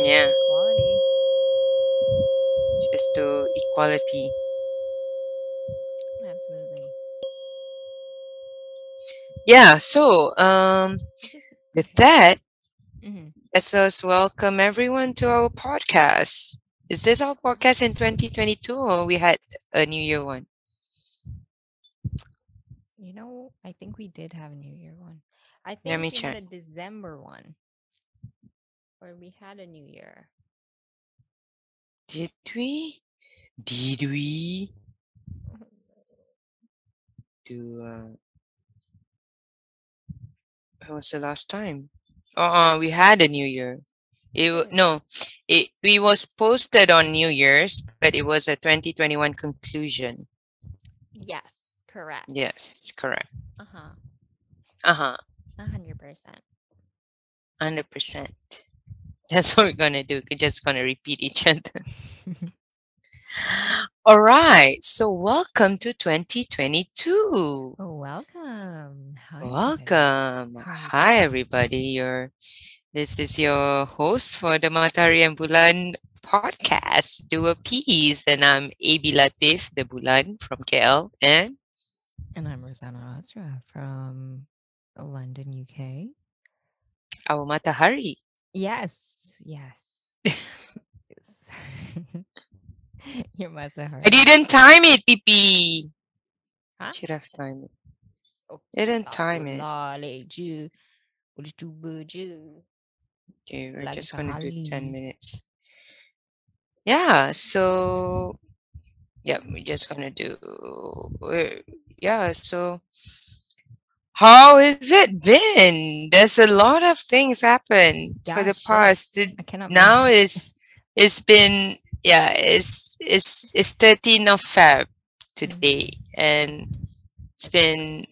Yeah, Quality. just to equality. Absolutely. Yeah, so um with that, Mhm. let's us welcome everyone to our podcast. Is this our podcast in 2022 or we had a New Year one? You know, I think we did have a New Year one. I think Let me we had a. December one. Or we had a New Year. Did we? Did we do uh when was the last time? Uh uh we had a New Year. It no, it we was posted on New Year's, but it was a 2021 conclusion. Yes, correct. Yes, correct. Uh-huh. Uh-huh. A hundred percent. 100%. That's what we're gonna do. We're just gonna repeat each other. All right. So welcome to 2022. Oh, welcome. Hi. Welcome. Hi everybody. Your this is your host for the Matahari and Bulan podcast, Do a Piece. And I'm AB Latif, the Bulan from KL. And And I'm Rosanna Asra from London, UK. our Matahari. Yes, yes. yes. Your mother I didn't time it, PP. Huh? Should have timed it. Oh, Didn't time it. Lolly Jew. Boleh cuba je. Okay, we're just gonna do 10 minutes. Yeah, so yeah, we're just gonna do yeah, so how has it been? There's a lot of things happened for the shit. past. I cannot Now is it's been yeah, it's it's it's 13 of Feb today mm-hmm. and it's been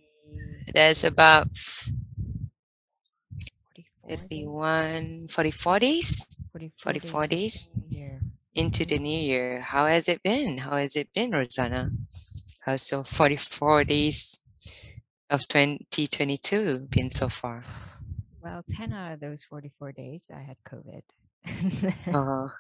there's about 44 days? 31 44 days 44 44 days? of the new year. into the new year. How has it been? How has it been, Rosanna? How's so 44 days of 2022 been so far? Well, 10 out of those 44 days, I had COVID. Uh,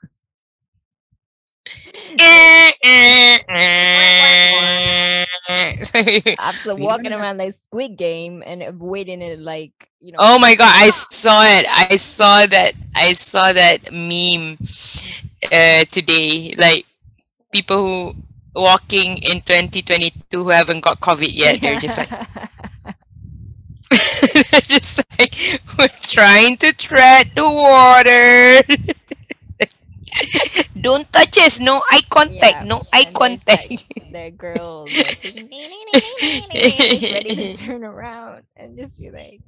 After walking around like Squid Game and avoiding it, like, you know. oh my god, I saw it. I saw that. I saw that meme uh, today. Like people who walking in 2022 who haven't got COVID yet. They're just like, just like we're trying to tread the water. Don't touch us. No eye contact. Yeah, No eye and contact. Like, the girls like, ready to turn around and just be like,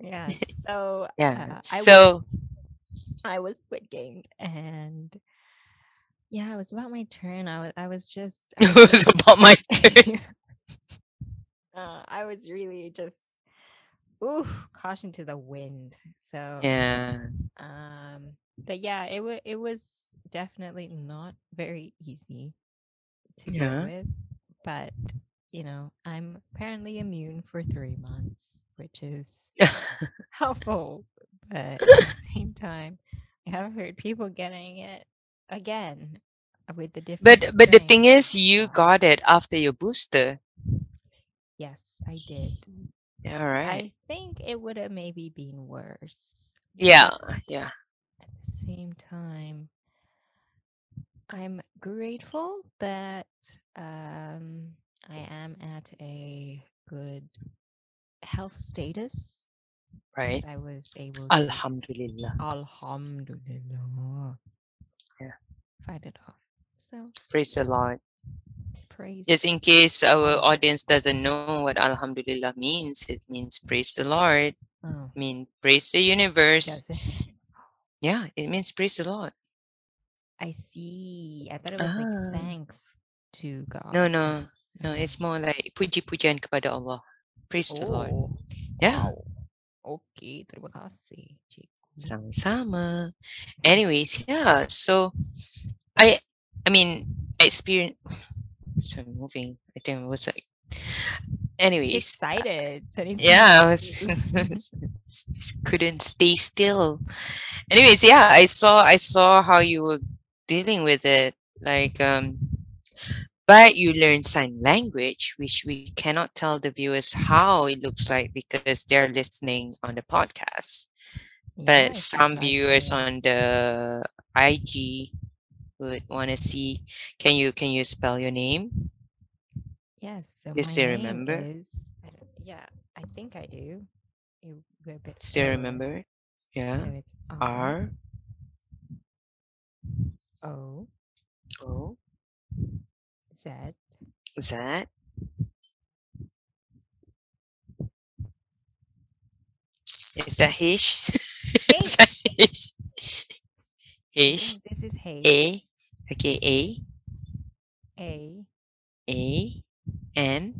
yeah. So yeah. uh, I was So I was Squid Game, and yeah, it was about my turn. I was I was just I it was was about my turn. Uh, I was really just ooh caution to the wind. So Yeah. um, but yeah, it was it was definitely not very easy to Yeah. deal with, but you know, I'm apparently immune for three months, which is helpful. But at the same time, I have heard people getting it again with the different. But but the thing is, you got it after your booster. Yes, I did. Yeah, right. I think it would have maybe been worse. Yeah, yeah. At the same time, I'm grateful that um, I am at a good health status. Right. I was able to Alhamdulillah. Alhamdulillah. Yeah. Fight it off. So Praise the Lord. Praise. Just in case our audience doesn't know what Alhamdulillah means, it means praise the Lord. Oh, I mean praise the universe. it? Yeah, it means praise the Lord. I see. I thought it was Ah. like thanks to God. No, no, no. Oh. It's more like puji-pujian kepada Allah. Praise the Lord. Oh, Yeah. wow. Okay, terima kasih. Sama-sama. Anyways, yeah. So I I mean I experienced so moving. I think it was like anyways. Excited. So Yeah, I was couldn't stay still. Anyways, yeah, I saw I saw how you were dealing with it. Like um but you learn sign language, which we cannot tell the viewers how it looks like because they're listening on the podcast. But Yes, some viewers on the IG would want to see. Can you can you spell your name? Yes, so You still remember? is, I yeah, I think I do. Would be a bit Still remember? So Yeah. it's R O O Z Z Is that H? Is that H. H? I H think this is H. A okay A A A N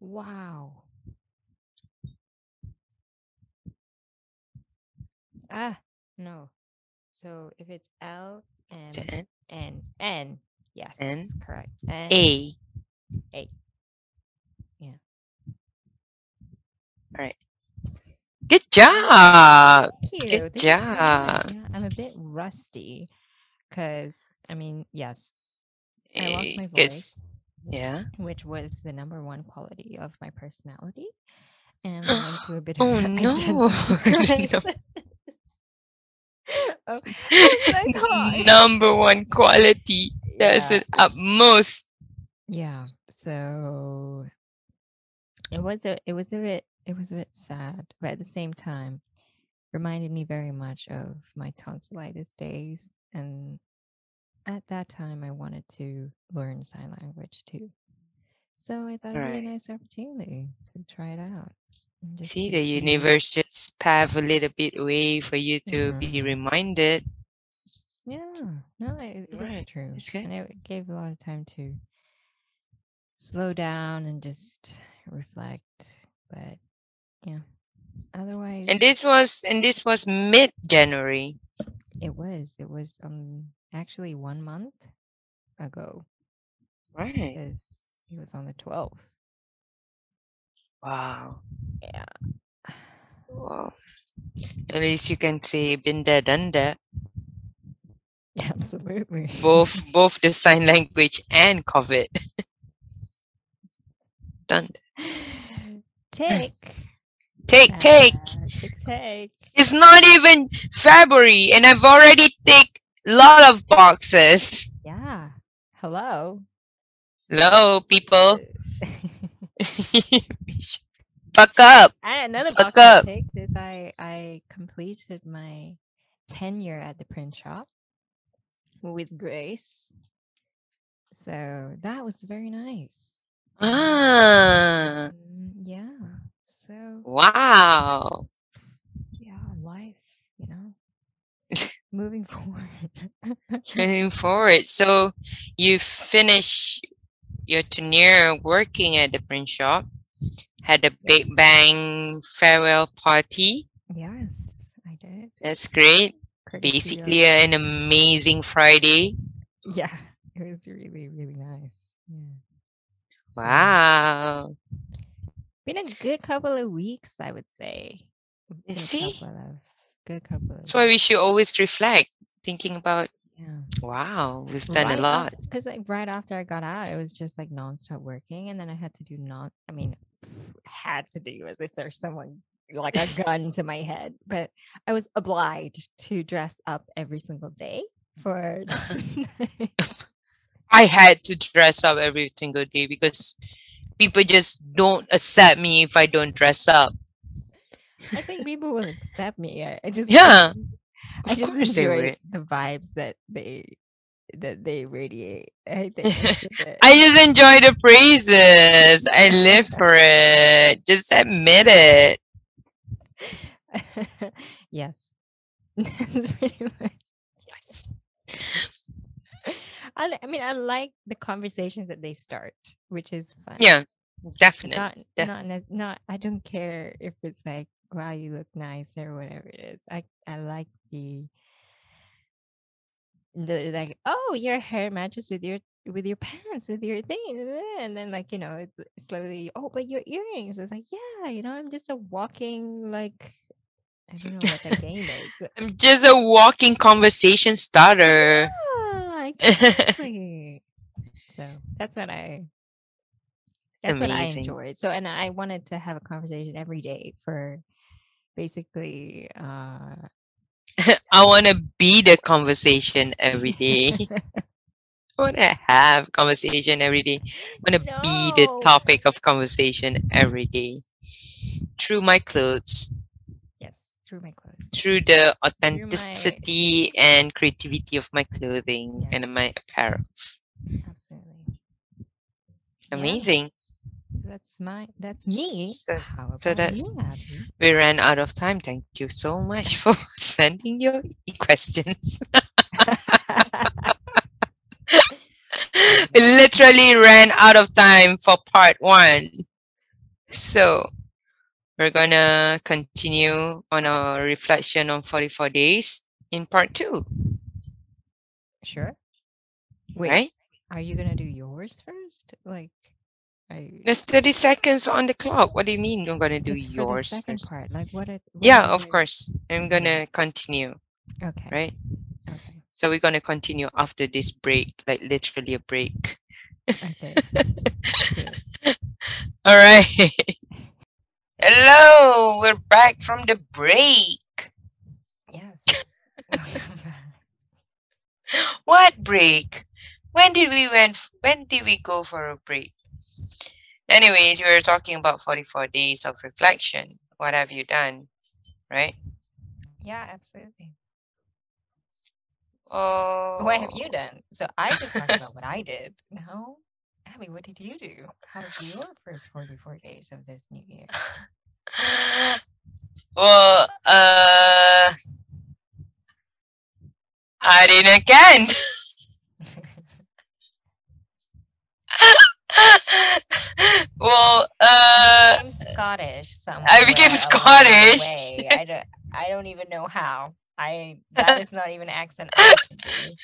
Wow. Ah, no. So if it's L is N N N, yes, N correct. N A A. Yeah. All right. Good job. Thank you. Good This is very nice. job. Yeah, I'm a bit rusty because I mean, yes, I lost eh, my voice, yeah. which was the number one quality of my personality, and I went through a bit of Oh an no. No. oh, oh so sorry. Number one quality. That's Yeah. it at most. Yeah. So it was a it was a bit it was a bit sad, but at the same time reminded me very much of my tonsillitis days and at that time I wanted to learn sign language too. So I thought it'd be a Right. nice opportunity to try it out. See, the universe just pave a little bit way for you to be Mhm. reminded. Yeah, no, it, it's Right. true. It's good. And it gave a lot of time to slow down and just reflect. But yeah, otherwise, And this was and this was mid January. it was it was um actually one month ago Right. because it was on the twelfth. Wow. Yeah, Wow. At least you can say been there, done that. absolutely. Both both the sign language and COVID. done. Take, Take take. uh, take, take. It's not even February and I've already take a lot of boxes. Yeah. Hello. Hello, people. Fuck up. And another Fuck box up. picked is I I completed my tenure at the print shop with Grace. So that was very nice. Ah. Mm, yeah. So Wow. yeah, life, you know. Moving forward. Moving forward. So you finish your tenure working at the print shop, had a big bang farewell party. yes, I did. That's great. Of- Basically, an amazing Friday. yeah, it was really, really nice. Yeah. Wow. Been a good couple of weeks, I would say. Good see? couple of good couple of That's why we should always reflect, thinking about, Yeah. wow, we've done Right a lot. because like right after I got out, it was just like nonstop working, and then I had to do not. I mean, had to do as if there's someone like a gun to my head, but I was obliged to dress up every single day for. I had to dress up every single day because people just don't accept me if I don't dress up. I think people will accept me. I, I just Yeah, I of just enjoy the vibes that they that they radiate. I think. I just enjoy the praises. I live for it. Just admit it. yes. That's pretty much. Yes. I, I mean, I like the conversations that they start, which is fun. Yeah, definitely. Not, def- not, not. I don't care if it's like, wow, you look nice or whatever it is. I, I like the, the like, oh, your hair matches with your with your pants, with your thing, and then like you know, it's slowly. Oh, but your earrings. It's like yeah, you know, I'm just a walking like. I don't know what that game is. I'm just a walking conversation starter. Yeah, exactly. so that's what I. That's what I enjoyed. So, and I wanted to have a conversation every day for basically uh I want to be the conversation every day. I want to have conversation every day. I want to be the topic of conversation every day. Through my clothes, yes, through my clothes. Through the authenticity and creativity of my clothing Yes. and my apparels. Absolutely. Yeah, Amazing. so that's my that's me. So- How so that's- you, We ran out of time. Thank you so much for sending your questions. we literally ran out of time for part one. So we're gonna continue on our reflection on 44 days in part two, sure. Wait, right? are you gonna do yours first? Like, I There's 30 seconds on the clock. What do you mean you're gonna do just for the yours second first? part. Like, what? It, what Yeah, of course. I'm gonna continue, Okay. right? Okay. So we're gonna continue after this break, like literally a break. Okay. All right. Hello, we're back from the break. Yes. What break? When did we went? When did we go for a break? Anyways, we were talking about 44 days of reflection. What have you done? Right? yeah, absolutely. Oh, What have you done? So I just talked about what I did. No, Abby, what did you do? How was your first 44 days of this new year? Well, uh, I didn't again. well, uh, became Scottish. I became somewhere along the Scottish. I don't. I don't even know how. I that is not even accent I can do.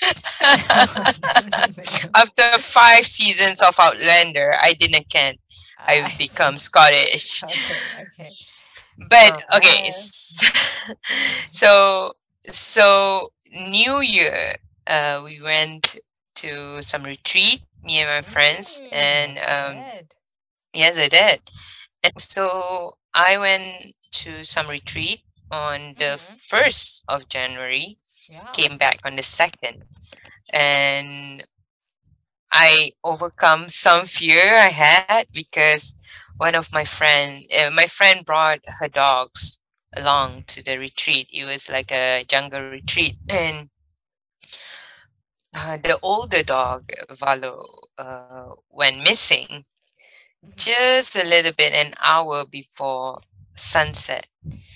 I don't even know. after five seasons of Outlander, I didn't can. I I've see. become Scottish. Okay. Okay. But okay, Alright. so so New Year, uh, we went to some retreat, me and my friends, Mm, and I um, did. yes, I did. And so I went to some retreat on the Mhm. first of January, Yeah. came back on the second, and I overcome some fear I had because one of my friend, uh, my friend brought her dogs along to the retreat. It was like a jungle retreat, and uh, the older dog, Valo, uh, went missing just a little bit an hour before sunset.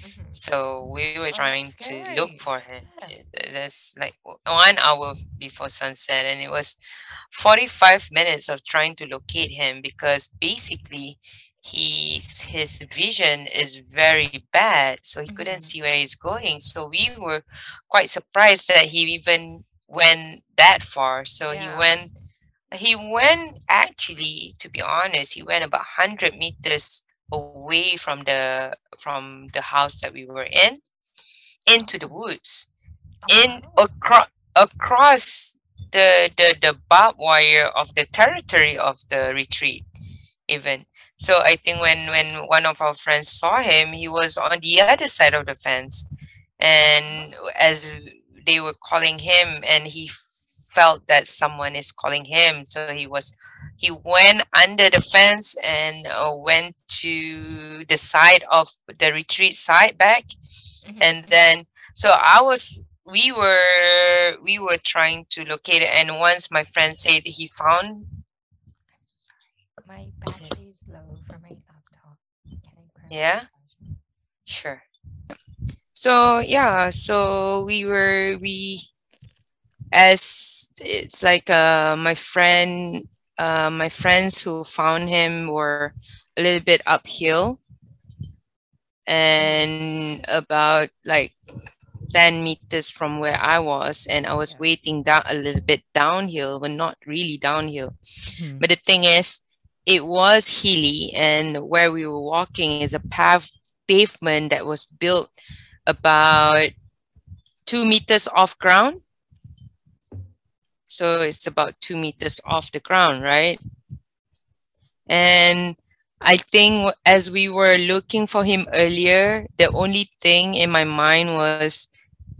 Mhm. So we were Oh, trying to look for him. Yeah. That's like one hour before sunset, and it was 45 minutes of trying to locate him because basically he's his vision is very bad, so he couldn't Mhm. see where he's going. So we were quite surprised that he even went that far. So he went he went actually to be honest he went about 100 meters away from the from the house that we were in into the woods. Oh, in across across the, the the barbed wire of the territory of the retreat even. So i think when when one of our friends saw him he was on the other side of the fence. And as they were calling him and he felt that someone is calling him so he was he went under the fence and uh, went to the side of the retreat side back Mhm. and then so i was we were we were trying to locate it and once my friend said he found I'm so sorry. My battery is low for my laptop. Can I Yeah? Sure. So yeah, so we were we as it's like uh my friend uh my friends who found him were a little bit uphill and about like 10 meters from where I was, and I was Yeah. waiting down a little bit downhill, but not really downhill. Mhm. But the thing is, it was hilly, and where we were walking is a path pavement that was built about two meters off ground. So it's about two meters off the ground, right? And I think as we were looking for him earlier, the only thing in my mind was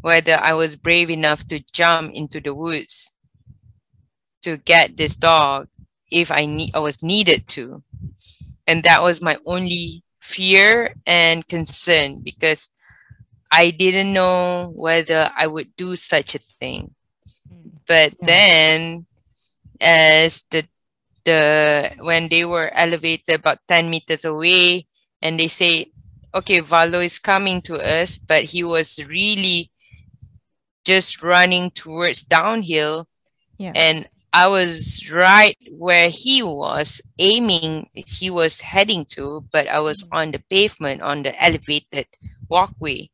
whether I was brave enough to jump into the woods to get this dog if I need I was needed to. And that was my only fear and concern because I didn't know whether I would do such a thing. But Yeah. then as the the when they were elevated about 10 meters away and they say okay valo is coming to us but he was really just running towards downhill Yeah. and i was right where he was aiming he was heading to but i was Mhm. on the pavement on the elevated walkway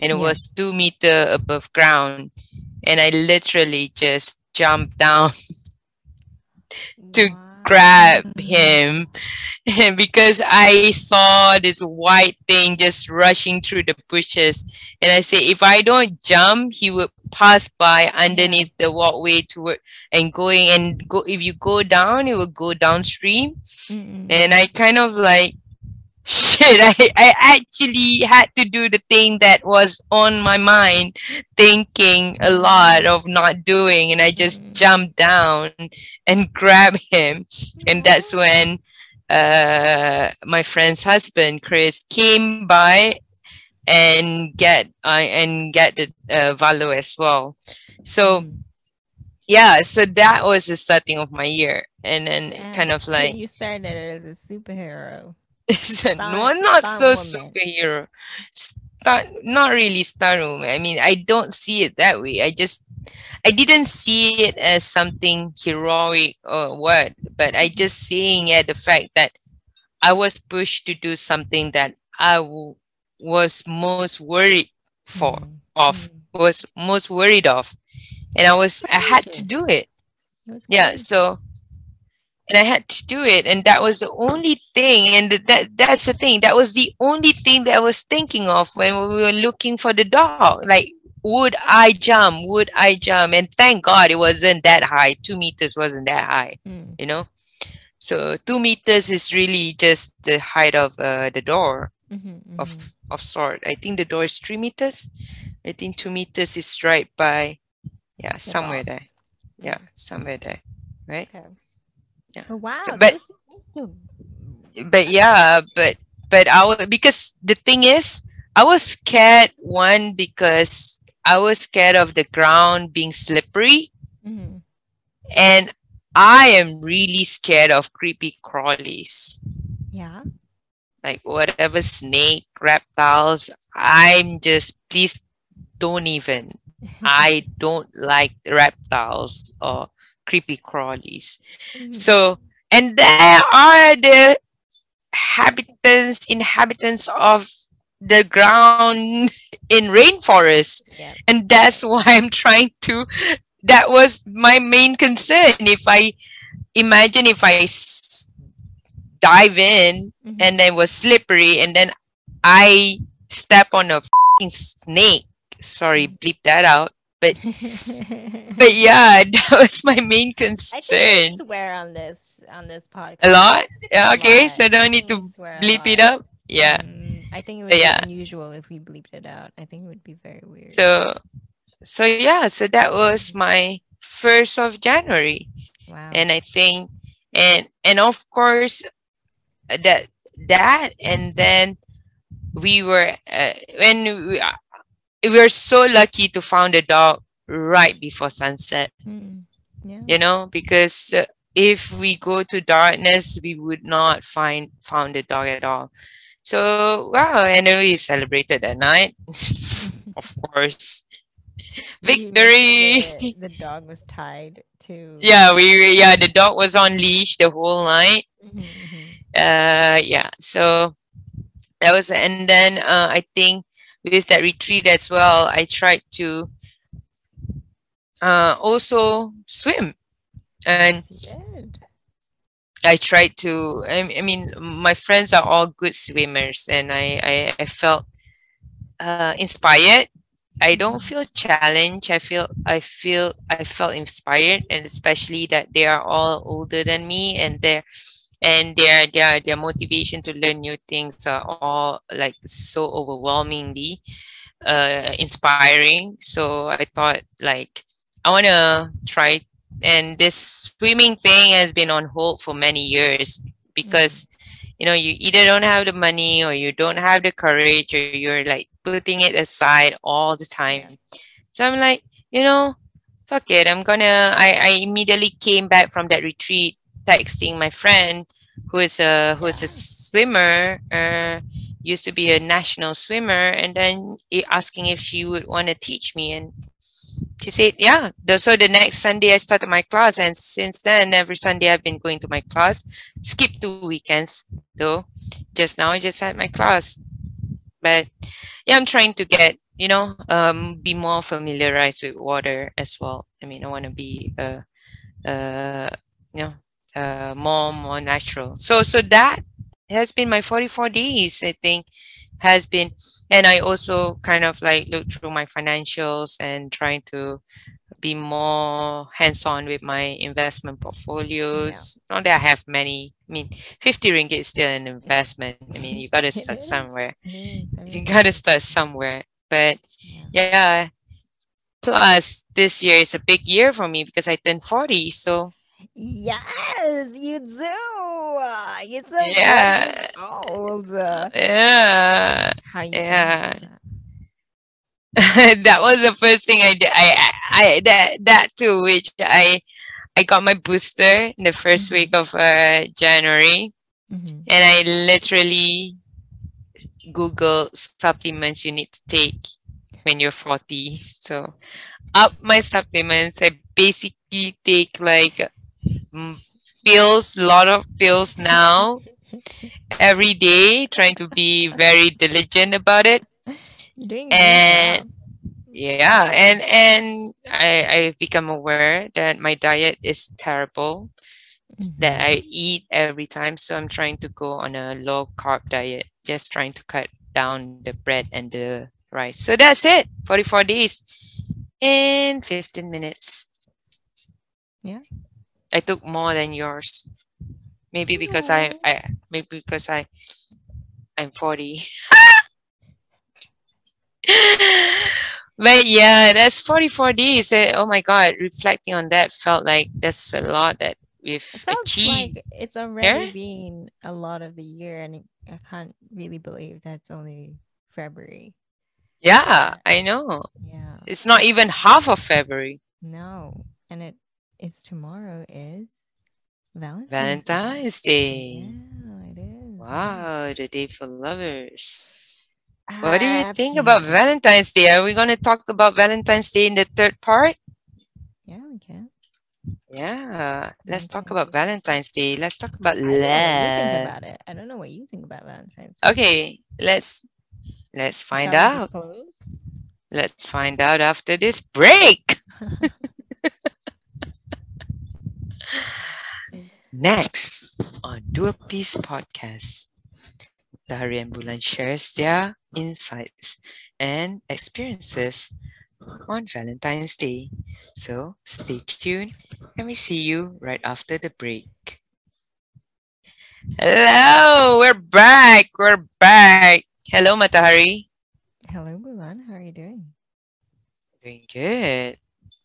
and it Yeah. was two meter above ground and i literally just jumped down to grab him. And because I saw this white thing just rushing through the bushes. And I say if I don't jump he would pass by underneath the walkway toward and going and go if you go down it will go downstream. Mm-mm. and I kind of like shit I, I actually had to do the thing that was on my mind thinking a lot of not doing and I just Mm. jumped down and grabbed him and that's when uh my friend's husband Chris came by and get uh, and get the uh, Valo as well so Mm. yeah so that was the starting of my year and then kind of like you started as a superhero. Stunt- no, not so woman. superhero. Stunt, not really stunt woman. I mean, I don't see it that way. I just, I didn't see it as something heroic or what, but I just seeing it the fact that I was pushed to do something that I w- was most worried for, Mm. of, Mm. was most worried of, and I was, I had to do it. That's Yeah, so and I had to do it, and that was the only thing, and that that's the thing. That was the only thing that I was thinking of when we were looking for the dog. Like, would I jump? Would I jump? And thank God it wasn't that high. Two meters wasn't that high, Mm. you know. So two meters is really just the height of uh, the door Mhm, of mhm. of sort. I think the door is three meters. I think two meters is right by, yeah, somewhere there. Yeah, somewhere there, right? Okay. Yeah. But wow, So- but- this is still but yeah, but but I was because the thing is, I was scared one because I was scared of the ground being slippery, mm-hmm. and I am really scared of creepy crawlies, yeah. like whatever snake, reptiles. I'm just please don't even. I don't like reptiles or creepy crawlies. Mhm. So, and there are the habitants, inhabitants of the ground in rainforest. yeah. And that's why I'm trying to, that was my main concern. If I imagine if I s- dive in Mhm. and then was slippery and then I step on a fing snake, sorry, bleep that out. But but yeah, that was my main concern. we swear on this on this podcast. A lot? Yeah, okay, lot. so I don't need to we swear a bleep it up. Yeah. Mm, I think it would So, be yeah. unusual if we bleeped it out. I think it would be very weird. So so yeah, so that was my first of January. wow. And I think and and of course that that and then we were uh, when we, uh, we were so lucky to found a dog right before sunset Mm, yeah. you know because uh, if we go to darkness we would not find found the dog at all so wow and then we celebrated that night of course Did you mention victory The, the dog was tied to. yeah we yeah the dog was on leash the whole night Mhm, mhm. uh yeah so that was and then uh, i think with that retreat as well, I tried to uh, also swim. And I tried to, I, mean, my friends are all good swimmers, and I, I, I felt uh, inspired. I don't feel challenged. I feel I feel I felt inspired, and especially that they are all older than me, and they're and their their their motivation to learn new things are all like so overwhelmingly uh inspiring. So i thought like i want to try. And this swimming thing has been on hold for many years because you know you either don't have the money or you don't have the courage or you're like putting it aside all the time. So i'm like you know fuck it. I'm gonna i, I immediately came back from that retreat texting my friend who is a who is a swimmer uh, used to be a national swimmer and then asking if she would want to teach me and she said yeah. So the next sunday i started my class and since then every sunday i've been going to my class. Skip two weekends though. Just now i just had my class. But yeah i'm trying to get you know um be more familiarized with water as well. I mean i want to be uh uh you know uh, more more natural. So so that has been my 44 days. I think has been, and I also kind of like look through my financials and trying to be more hands-on with my investment portfolios. Yeah. Not that I have many. I mean, 50 ringgit is still an investment. I mean, you got to start somewhere. You got to start somewhere. But yeah. yeah. Plus, this year is a big year for me because I turned 40. So Yes, you do. You're so yeah. old. Yeah. How yeah. that was the first thing I did. I, I, that, that too, which I, I got my booster in the 1st mm-hmm. week of uh, January, mm-hmm. and I literally Google supplements you need to take when you're 40. So, up my supplements. I basically take like pills, a lot of pills now, every day, trying to be very diligent about it. and yeah, and and I I've become aware that my diet is terrible. Mm-hmm. That I eat every time, so I'm trying to go on a low carb diet, just trying to cut down the bread and the rice. So that's it. 44 days in 15 minutes. Yeah. I took more than yours. Maybe because I, I maybe because I I'm 40. but yeah, that's 44 days. Eh, oh my god, reflecting on that felt like that's a lot that we've achieved. Like it's already yeah? been a lot of the year and I can't really believe that's only February. Yeah, I know. Yeah. It's not even half of February. No. And it is tomorrow is Valentine's, Valentine's Day. Yeah, it is. Wow, the day for lovers. what do you think about Valentine's Day? Are we going to talk about Valentine's Day in the third part? Yeah, we can. Yeah, let's okay. talk about Valentine's Day. Let's talk about I love. about it. I don't know what you think about Valentine's Day. Okay, let's let's find out. Let's find out after this break. Next on Do a Piece podcast, Dari and Bulan shares their insights and experiences on Valentine's Day. So stay tuned and we see you right after the break. Hello, we're back. We're back. Hello, Matahari. Hello, Bulan. How are you doing? Doing good.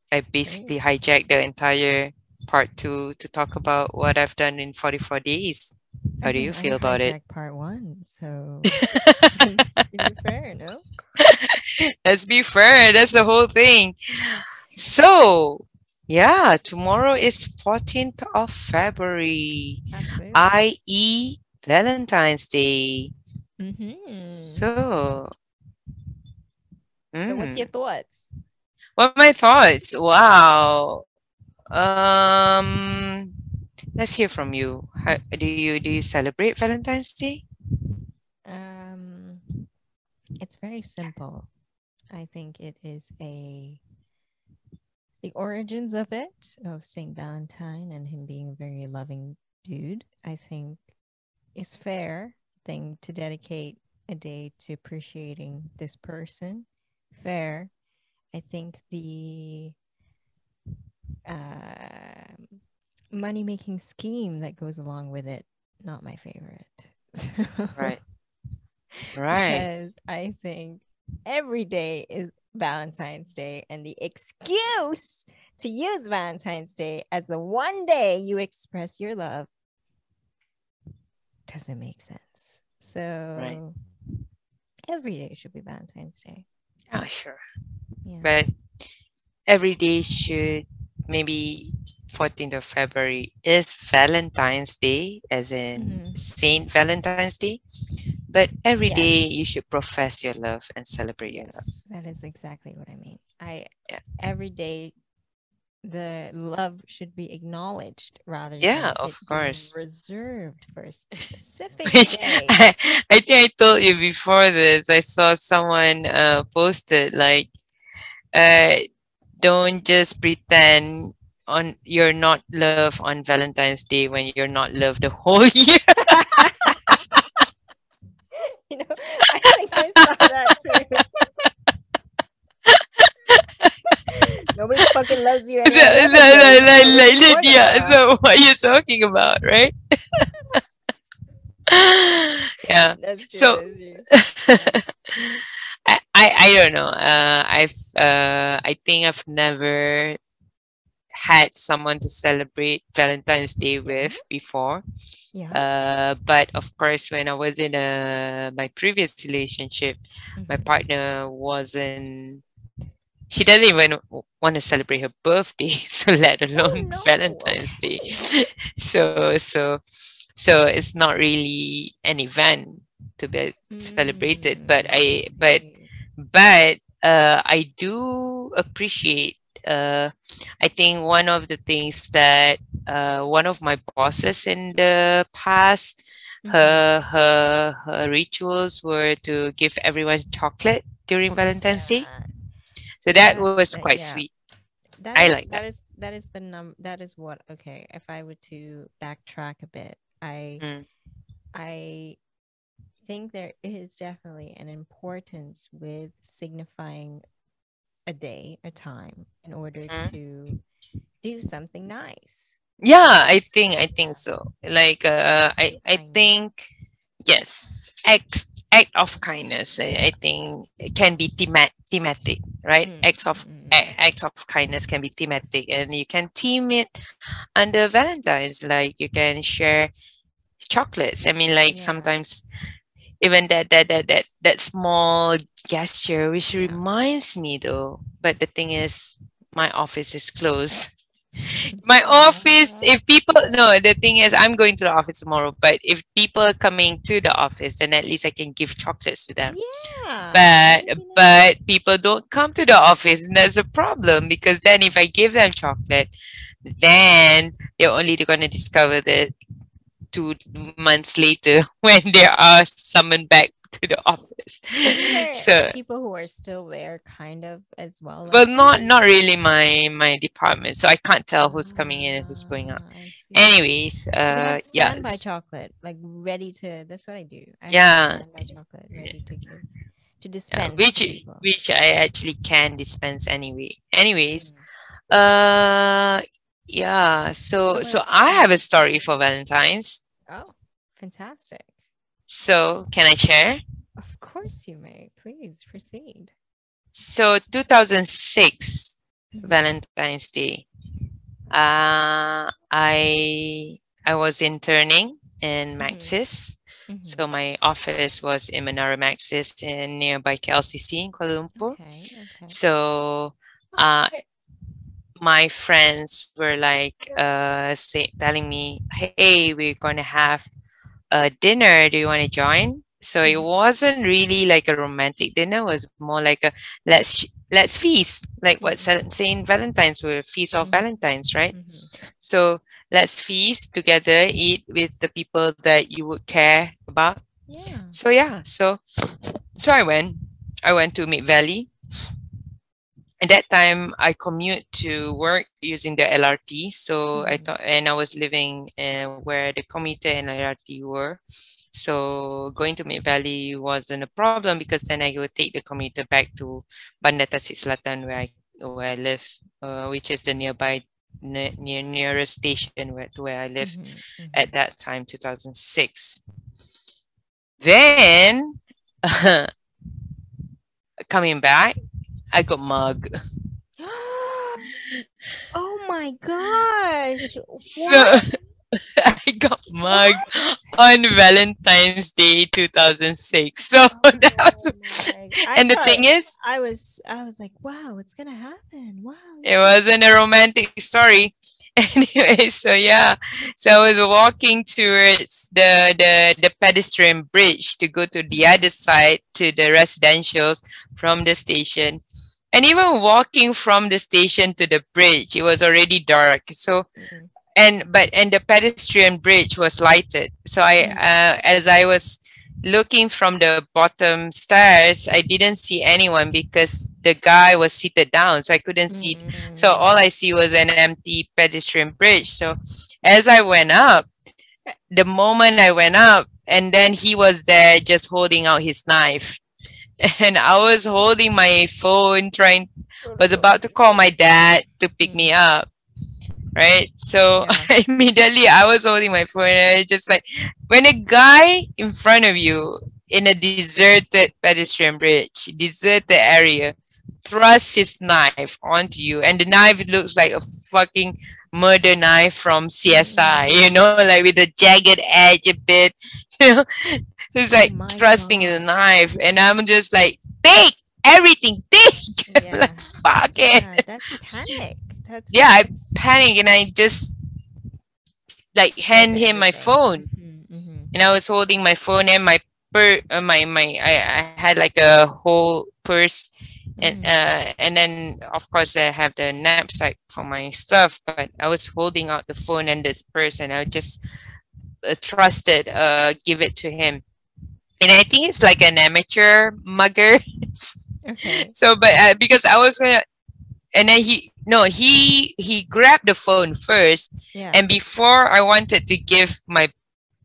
I basically hijacked the entire part two to talk about what I've done in 44 days. How do you feel about it? Part one, so let's be fair, no? let's be fair. That's the whole thing. So, yeah, tomorrow is 14th of February, i.e., Valentine's Day. Mm-hmm. So, mm. so, what's your thoughts? What are my thoughts? Wow. Um, let's hear from you. How, do you do you celebrate Valentine's Day? Um, It's very simple. I think it is a the origins of it of Saint Valentine and him being a very loving dude. I think is fair thing to dedicate a day to appreciating this person. Fair. I think the uh, money making scheme that goes along with it, not my favorite. Right. Right. Because I think every day is Valentine's Day, and the excuse to use Valentine's Day as the one day you express your love doesn't make sense. So every day should be Valentine's Day. Yeah, sure. Yeah. But every day should maybe 14th of February is Valentine's Day, as in Mhm. Saint Valentine's Day. But every day Yes. you should profess your love and celebrate your love. That is exactly what I mean. I Yeah. every day the love should be acknowledged rather Yeah, than of course. reserved for a specific Which day. I, I think I told you before this. I saw someone uh, posted like, uh, don't just pretend on you're not loved on Valentine's Day when you're not loved the whole year. you know, I think I saw that too. Nobody fucking loves you. so, like, like, so what are you talking about? so what you're talking about, right? yeah. True, so-. I, I I don't know. Uh, I've uh, I think I've never had someone to celebrate Valentine's Day with before. yeah. Uh, but of course, when I was in a my previous relationship, my mhm. partner wasn't. She doesn't even want to celebrate her birthday, so let alone no. Valentine's Day. so so so it's not really an event to be celebrated. But Mm, I but but uh, I do appreciate. Uh, I think one of the things that uh, one of my bosses in the past, her her her rituals were to give everyone chocolate during Valentine's Day. So that Yeah, was quite yeah. sweet. That I is- like that is that is the num that is what okay if i were to backtrack a bit i Mm. i think there is definitely an importance with signifying a day a time in order Mhm. to do something nice Yeah, I think I think so. Like uh, I I think yes, act act of kindness. I, I think it can be thema- thematic, right? Mm, Acts of mm, mm, a- acts of kindness can be thematic, and you can theme it under Valentine's. Like you can share chocolates. I mean, like Yeah. sometimes even that that that that that small gesture, which reminds me though. But the thing is, my office is closed. My office, if people no, the thing is I'm going to the office tomorrow, but if people are coming to the office, then at least I can give chocolates to them. yeah But but people don't come to the office, and that's a problem because then if I give them chocolate, then they're only gonna discover that two months later when they are summoned back to the office. So people who are still there kind of as well well not not really my my department, so I can't tell who's coming in and who's going out. Ah. Anyways, uh yeah. s- chocolate, like ready to. That's what I do. I Yeah. standby chocolate ready to give, to yeah, dispense. which to which I actually can dispense anyway. Anyways, Mm. uh yeah, so so I have a story for Valentine's. Oh, fantastic! So can I share? Of course you may. Please proceed. So 2006 Mhm. Valentine's Day. Uh I I was interning in Mhm. Maxis. Mhm. So my office was in Menara Maxis in nearby KLCC in Kuala Lumpur. Okay. Okay. So uh my friends were like uh say, telling me, "Hey, we're going to have a dinner. Do you want to join?" So it Mhm. wasn't really like a romantic dinner. It was more like a let's let's feast, like what Mhm. Sa- Saint Valentine's were feast of Mhm. Valentine's, right? Mhm. So let's feast together, eat with the people that you would care about. Yeah. So yeah, so so I went. I went to Mid Valley. At that time, I commute to work using the LRT. So I Mhm. thought, and I was living uh, where the commuter and LRT were. So going to Mid Valley wasn't a problem because then I would take the commuter back to Bandar Tasik Selatan where I where I live, uh, which is the nearby ne- near nearest station where to where I live Mhm, mhm. at that time, 2006. Then coming back, I got mug. oh my gosh! So I got mug What? on Valentine's Day 2006. So that oh was Oh and the thing is, I was I was like, wow, it's gonna happen. Wow. it wasn't a romantic story. Anyway, so yeah, so I was walking towards the the the pedestrian bridge to go to the other side to the residentials from the station. And even walking from the station to the bridge, it was already dark. So Mhm. and but and the pedestrian bridge was lighted so i Mm. uh, as i was looking from the bottom stairs i didn't see anyone because the guy was seated down so i couldn't see so Mm. all i see was an empty pedestrian bridge so as i went up the moment i went up and then he was there just holding out his knife and i was holding my phone trying was about to call my dad to pick me up right so Yeah. immediately i was holding my phone and I just like when a guy in front of you in a deserted pedestrian bridge deserted area thrusts his knife onto you and the knife looks like a fucking murder knife from csi you know like with a jagged edge a bit you know so it's like Oh thrusting God. the knife and i'm just like take everything take Yeah. like fuck it Yeah, that's panic. That's Yeah, I panic and I just like hand him my phone Mhm, mhm. and I was holding my phone and my per uh, my my I, I had like a whole purse and Mhm. uh and then of course I have the knapsack for my stuff but I was holding out the phone and this purse and I just trusted uh give it to him and I think it's like an amateur mugger Okay. so but uh, because I was gonna and then he no he he grabbed the phone first Yeah. and before I wanted to give my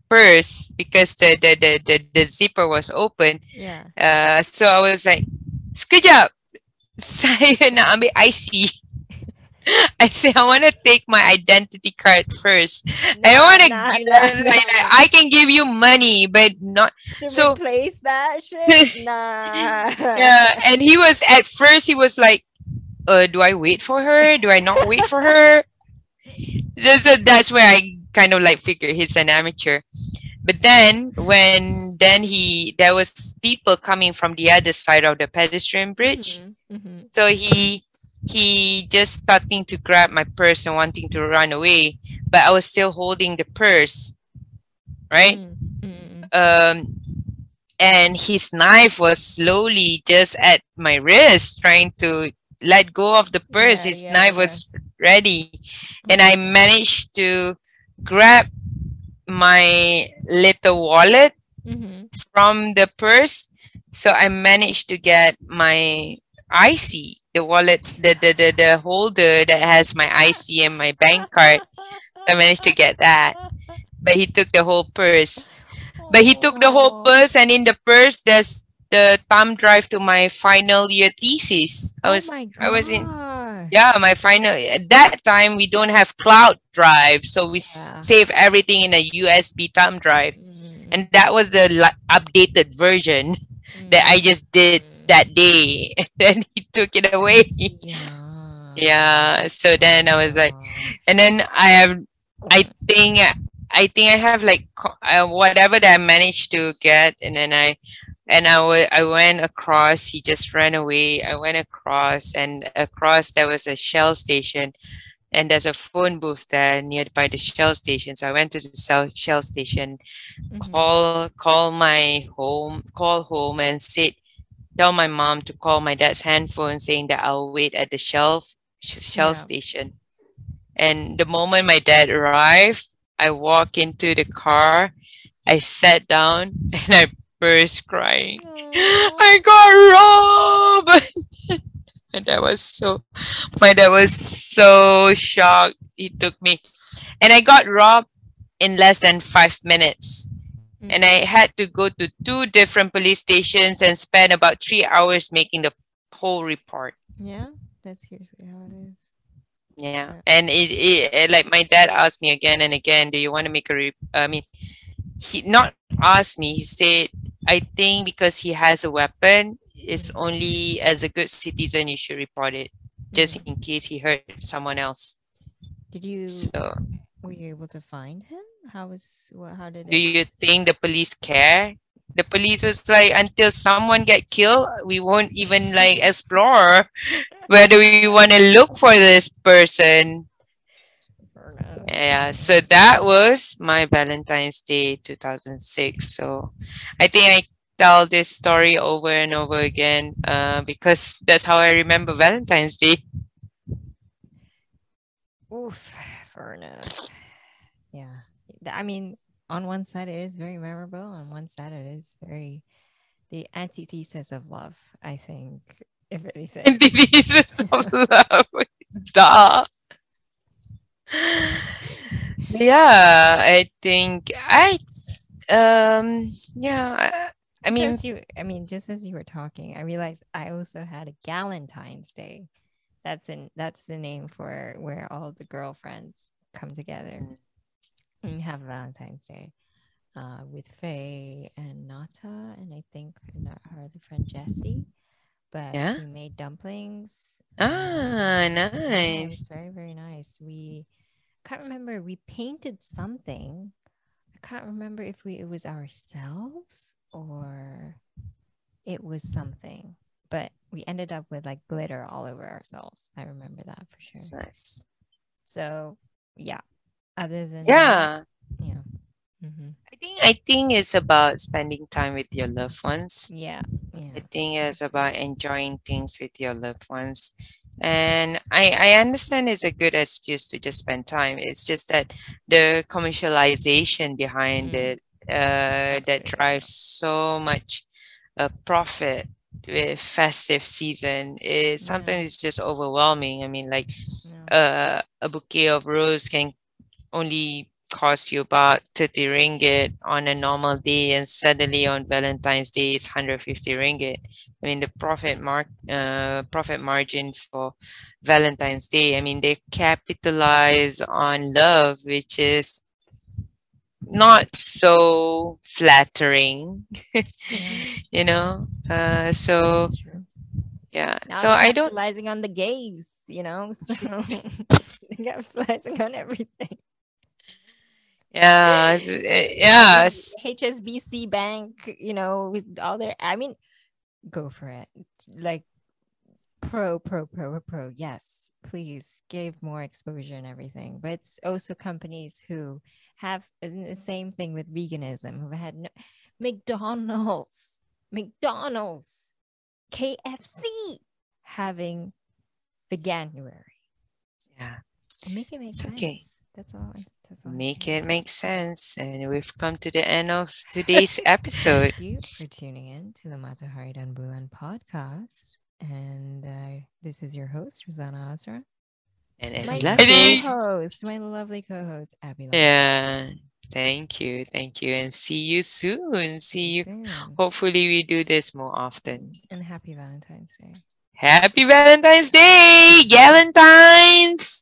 purse because the the the the, the zipper was open yeah. uh so I was like sekejap saya nak ambil IC I say I want to take my identity card first. I don't want to. Nah, nah, nah. I can give you money, but not. to so- replace that shit. nah. Yeah. And he was at first. He was like, "Uh, do I wait for her? Do I not wait for her?" Just so that's where I kind of like figure he's an amateur. But then when then he there was people coming from the other side of the pedestrian bridge. Mhm, mhm. So he he just starting to grab my purse and wanting to run away, but I was still holding the purse, right? Mm, mm, Um, and his knife was slowly just at my wrist, trying to let go of the purse. Yeah, his yeah, knife yeah. was ready, and I managed to grab my little wallet mhm. from the purse. So I managed to get my IC, the wallet, the, the, the, the holder that has my IC and my bank card. I managed to get that. But he took the whole purse. But he took the whole Oh. purse, and in the purse, there's the thumb drive to my final year thesis. I Oh was, my I was in, yeah, my final. At that time, we don't have cloud drive, so we Yeah. save everything in a USB thumb drive, Mm, and that was the updated version that I just did mm. That day. And then he took it away. Yeah. yeah. So then I was like, and then I have, I think, I think I have like uh, whatever that I managed to get, and then I, and I I went across. He just ran away. I went across, and across there was a Shell station, and there's a phone booth there nearby the Shell station. So I went to the Shell Shell station, Mhm. call call my home call home and said tell my mom to call my dad's handphone saying that I'll wait at the shelf shell Yeah. station. And the moment my dad arrived, I walk into the car, I sat down and I burst crying. I got robbed. and that was so my dad was so shocked. He took me and I got robbed in less than five minutes. And I had to go to two different police stations and spend about three hours making the whole report. Yeah, that's usually how it is. Yeah, Yeah. and it, it, like my dad asked me again and again, do you want to make a re- I mean, he not asked me. He said, I think because he has a weapon, it's only as a good citizen you should report it, just Mhm. in case he hurt someone else. Did you So, were you able to find him? How was what? How did do it? you think the police care? The police was like, until someone get killed, we won't even like explore whether we want to look for this person. Yeah, so that was my Valentine's Day 2006. So I think I tell this story over and over again uh, because that's how I remember Valentine's Day. Oof, fair enough. Yeah, th- I mean, on one side it is very memorable. On one side it is very the antithesis of love. I think, if anything. Antithesis of love. Duh. Yeah, I think I um yeah, I, I mean as you, I mean, just as you were talking, I realized I also had a Galentine's Day. That's in that's the name for where all the girlfriends come together Mm. And have Valentine's Day uh, with Faye and Nata, and I think not her other friend Jessie. But Yeah. we made dumplings. ah um, yeah, it was nice. very very nice. We can't remember. We painted something. I can't remember if we it was ourselves or it was something. But we ended up with like glitter all over ourselves. I remember that for sure. It's nice. So yeah. Other than that, Yeah. yeah. hmm I think I think it's about spending time with your loved ones. Yeah. yeah I Yeah. think it's about enjoying things with your loved ones. And I, I understand it's a good excuse to just spend time. It's just that the commercialization behind Mhm. it uh, that drives so much uh, profit with festive season is Yeah. sometimes it's just overwhelming. I mean, like No. uh, a bouquet of roses can only cost you about 30 ringgit on a normal day and suddenly on valentine's day it's 150 ringgit i mean the profit mark uh, profit margin for valentine's day i mean they capitalize on love which is not so flattering you know uh so yeah Now so i don't capitalizing on the gays, you know. So capitalizing on everything. Yeah uh, yeah HSBC Bank, you know, with all their I mean, go for it. Like pro, pro, pro, pro. Yes, please give more exposure and everything. But it's also companies who have the same thing with veganism, who've had no, McDonald's, McDonald's, KFC having veganuary. yeah Make it make sense. okay. That's all. I- That's all. I make it make sense and we've come to the end of today's episode Thank you for tuning in to the Matahari Dan Bulan podcast. And uh, this is your host, Rosanna Azra. and My co-host, my lovely co-host, Abby. Yeah thank you thank you and see you soon see you Soon. hopefully we do this more often And happy Valentine's Day. happy valentine's day galentines